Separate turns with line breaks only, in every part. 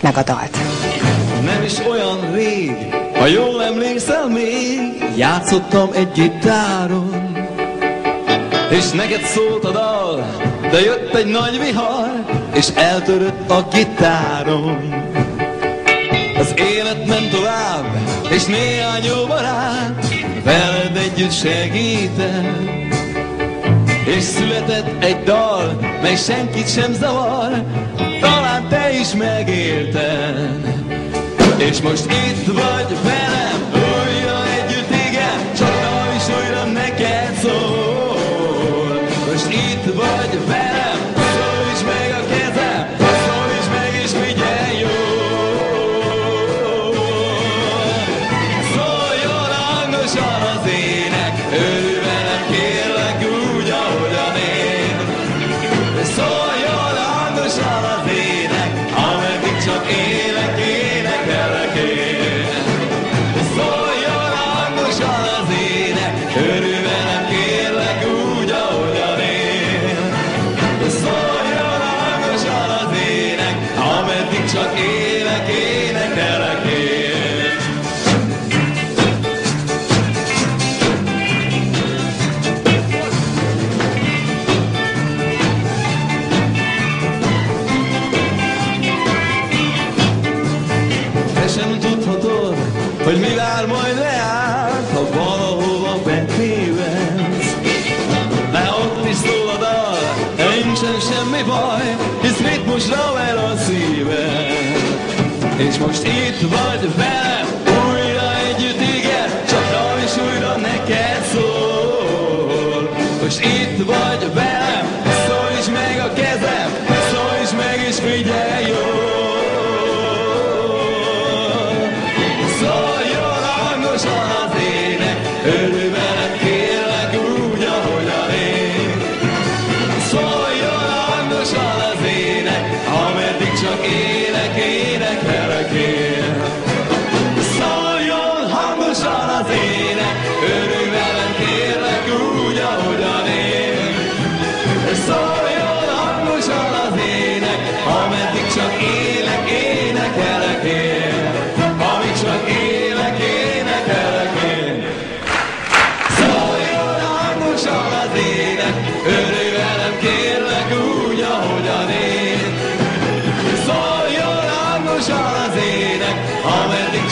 meg a dalt.
Nem is olyan rég, ha jól emlékszel még, játszottam egy gitáron. És neked szólt a dal, de jött egy nagy vihar, és eltörött a gitáron. Az élet ment tovább, és néhány jó barát veled együtt segített. És született egy dal, mely senkit sem zavar, is megélted. És most itt vagy velem, újra együtt, igen, csak dal is újra neked szól. Most itt vagy velem, szól is meg a kezem, szól is meg és figyelj jól. Szóljon hangosan semmi baj, hisz mit most el a szíved. És most itt vagy velem, újra együtt, igen, csak dal is újra neked szól. Most itt vagy velem,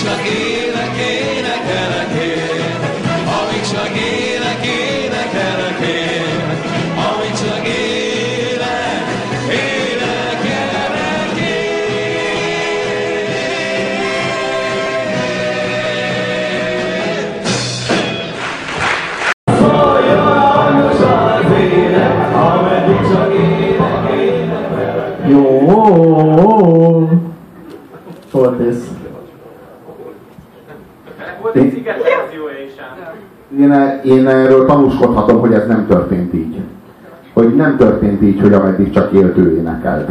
ameddig Én, én
erről tanúskodhatom, hogy ez nem történt így. Hogy nem történt így, hogy ameddig csak élt ő énekelt.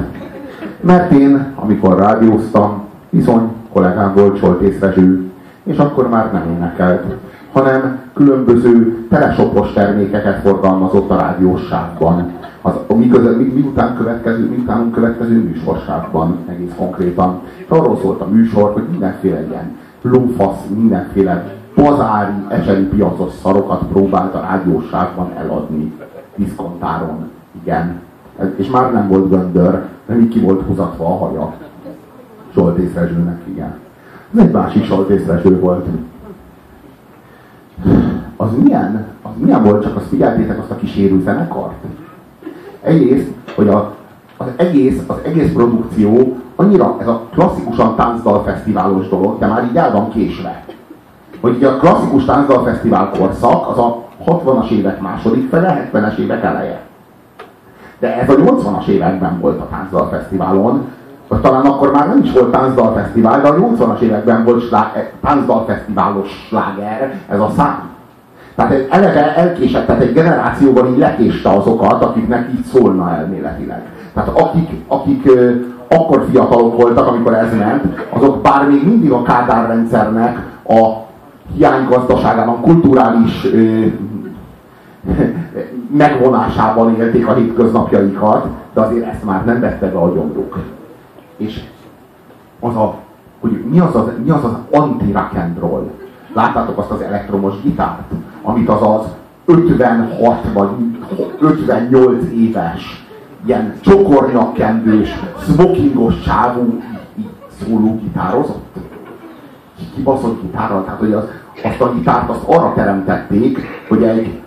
Mert én, amikor rádióztam, bizony kollégám volt Soltész Rezső, és akkor már nem énekelt, hanem különböző telesopos termékeket forgalmazott a rádiósságban. Az, miközben, mi, miután, következő, miután következő műsorsávban egész konkrétan. És arról szólt a műsor, hogy mindenféle ilyen lófasz, mindenféle bazári, eseri piacos szarokat próbált a rádióságban eladni diszkontáron. Igen. És már nem volt göndör, nem így ki volt húzatva a haja. Zsoltész Rezsőnek, igen. Ez egy másik Zsoltész Rezső volt. Az milyen, az milyen volt, csak azt figyeltétek azt a kísérő zenekart? Egyrészt, hogy a, az, egész, az egész produkció annyira, ez a klasszikusan táncdalfesztiválos dolog, de már így el van késve. Hogy a klasszikus táncdalfesztivál korszak az a 60-as évek második fele, 70-es évek eleje. De ez a 80-as években volt a táncdalfesztiválon, vagy talán akkor már nem is volt táncdalfesztivál, de a 80-as években volt slá- táncdalfesztiválos sláger, ez a szám. Tehát egy eleve elkésett, tehát egy generációban így lekéste azokat, akiknek így szólna elméletileg. Tehát akik, akik akkor fiatalok voltak, amikor ez ment, azok bár még mindig a Kádár rendszernek a hiánygazdaságában, kulturális ö, megvonásában élték a hétköznapjaikat, de azért ezt már nem vette be a gyomruk. És az a, hogy mi az az, mi az, az and roll. Láttátok azt az elektromos gitárt, amit az az 56 vagy 58 éves ilyen csokornyakkendős, smokingos csávú gitározott? Kibaszott gitárral, tehát hogy az, azt a gitárt azt arra teremtették, hogy egy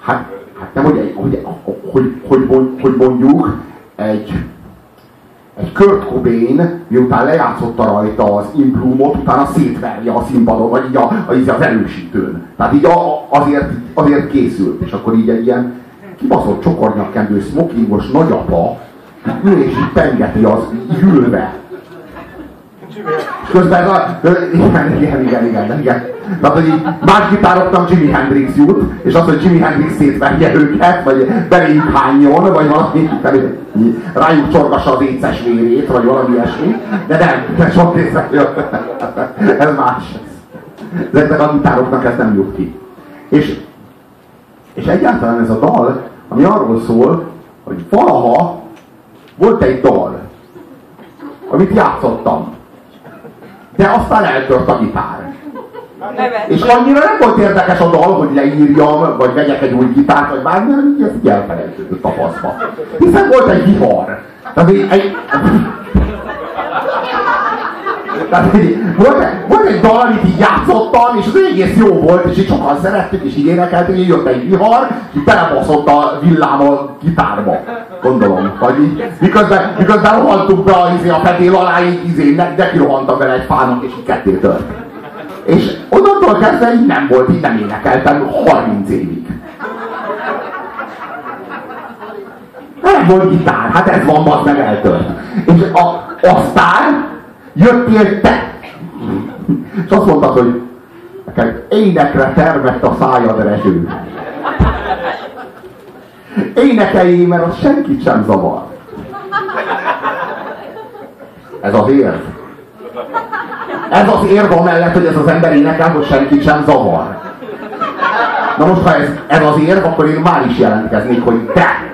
hát, hát nem, hogy, egy, hogy, hogy, hogy, hogy mondjuk egy egy Kurt Cobain, miután lejátszotta rajta az implumot, utána szétverje a színpadon, vagy így a, az, az elősítőn. Tehát így a, azért, azért készült, és akkor így egy ilyen kibaszott csokornyakkendő, smokingos nagyapa ül és így pengeti az ülve. Közben a, igen, igen, igen, igen, igen. Tehát, hogy így más gitároknak Jimi Hendrix jut, és az, hogy Jimi Hendrix szétverje őket, vagy beléjük hányjon, vagy valami, rájuk csorgassa az éces vérét, vagy valami ilyesmi, de nem, de sok részre Ez más. Ezeknek a gitároknak ez nem jut ki. És, és egyáltalán ez a dal, ami arról szól, hogy valaha volt egy dal, amit játszottam, de aztán eltört a gitár. És annyira nem volt érdekes a dal, hogy leírjam, vagy vegyek egy új gitárt, vagy bármi, hanem így elfelejtődött a faszba. Hiszen volt egy vihar. Tehát egy, egy, tehát volt, volt egy dal, amit így játszottam, és az egész jó volt, és így sokan szerettük, és így énekeltük, és jött egy vihar, és így belebaszott a villám a gitárba. Gondolom. Vagy így, miközben, miközben rohantunk be a, izé, a fedél alá, így izé, neki rohantam vele egy fának, és így ketté tört. És onnantól kezdve így nem volt, így nem énekeltem 30 évig. Nem volt gitár, hát ez van, az meg eltört. És a, aztán jöttél te. És azt mondtad, hogy neked énekre termett a szájad rezső. Énekeljé, mert az senkit sem zavar. Ez az érv. Ez az érv amellett, hogy ez az ember énekel, hogy senkit sem zavar. Na most, ha ez, ez az érv, akkor én már is jelentkeznék, hogy te!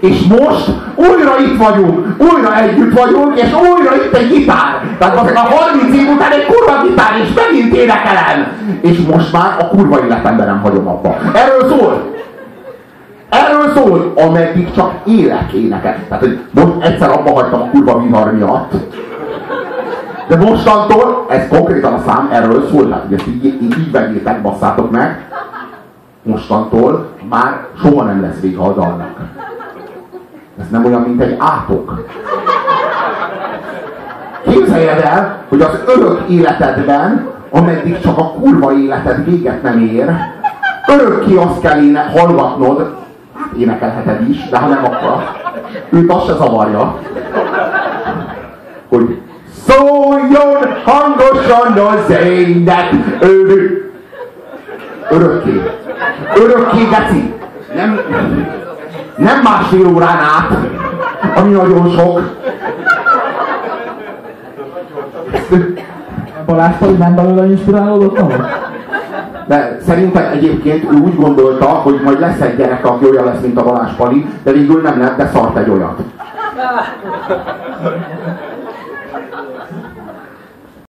És most újra itt vagyunk, újra együtt vagyunk, és újra itt egy gitár. Tehát azért a 30 év után egy kurva gitár, és megint énekelem. És most már a kurva életemben nem hagyom abba. Erről szól. Erről szól, ameddig csak élek énekel. Tehát, hogy most egyszer abba hagytam a kurva vihar miatt, de mostantól, ez konkrétan a szám erről szól, tehát ezt így, így, így vegyétek, basszátok meg, mostantól már soha nem lesz vége a dalnak. Ez nem olyan, mint egy átok. Képzeljed el, hogy az örök életedben, ameddig csak a kurva életed véget nem ér, örökké azt kell éne, hallgatnod, énekelheted is, de ha nem akar, őt azt se zavarja, hogy szóljon hangosan az ének, örök, örökké, örökké, geci, nem, nem másfél órán át, ami nagyon sok.
Balázs Pali nem belőle inspirálódott?
De szerintem egyébként ő úgy gondolta, hogy majd lesz egy gyerek, aki olyan lesz, mint a Balázs Pali, de végül nem lett, de szart egy olyat.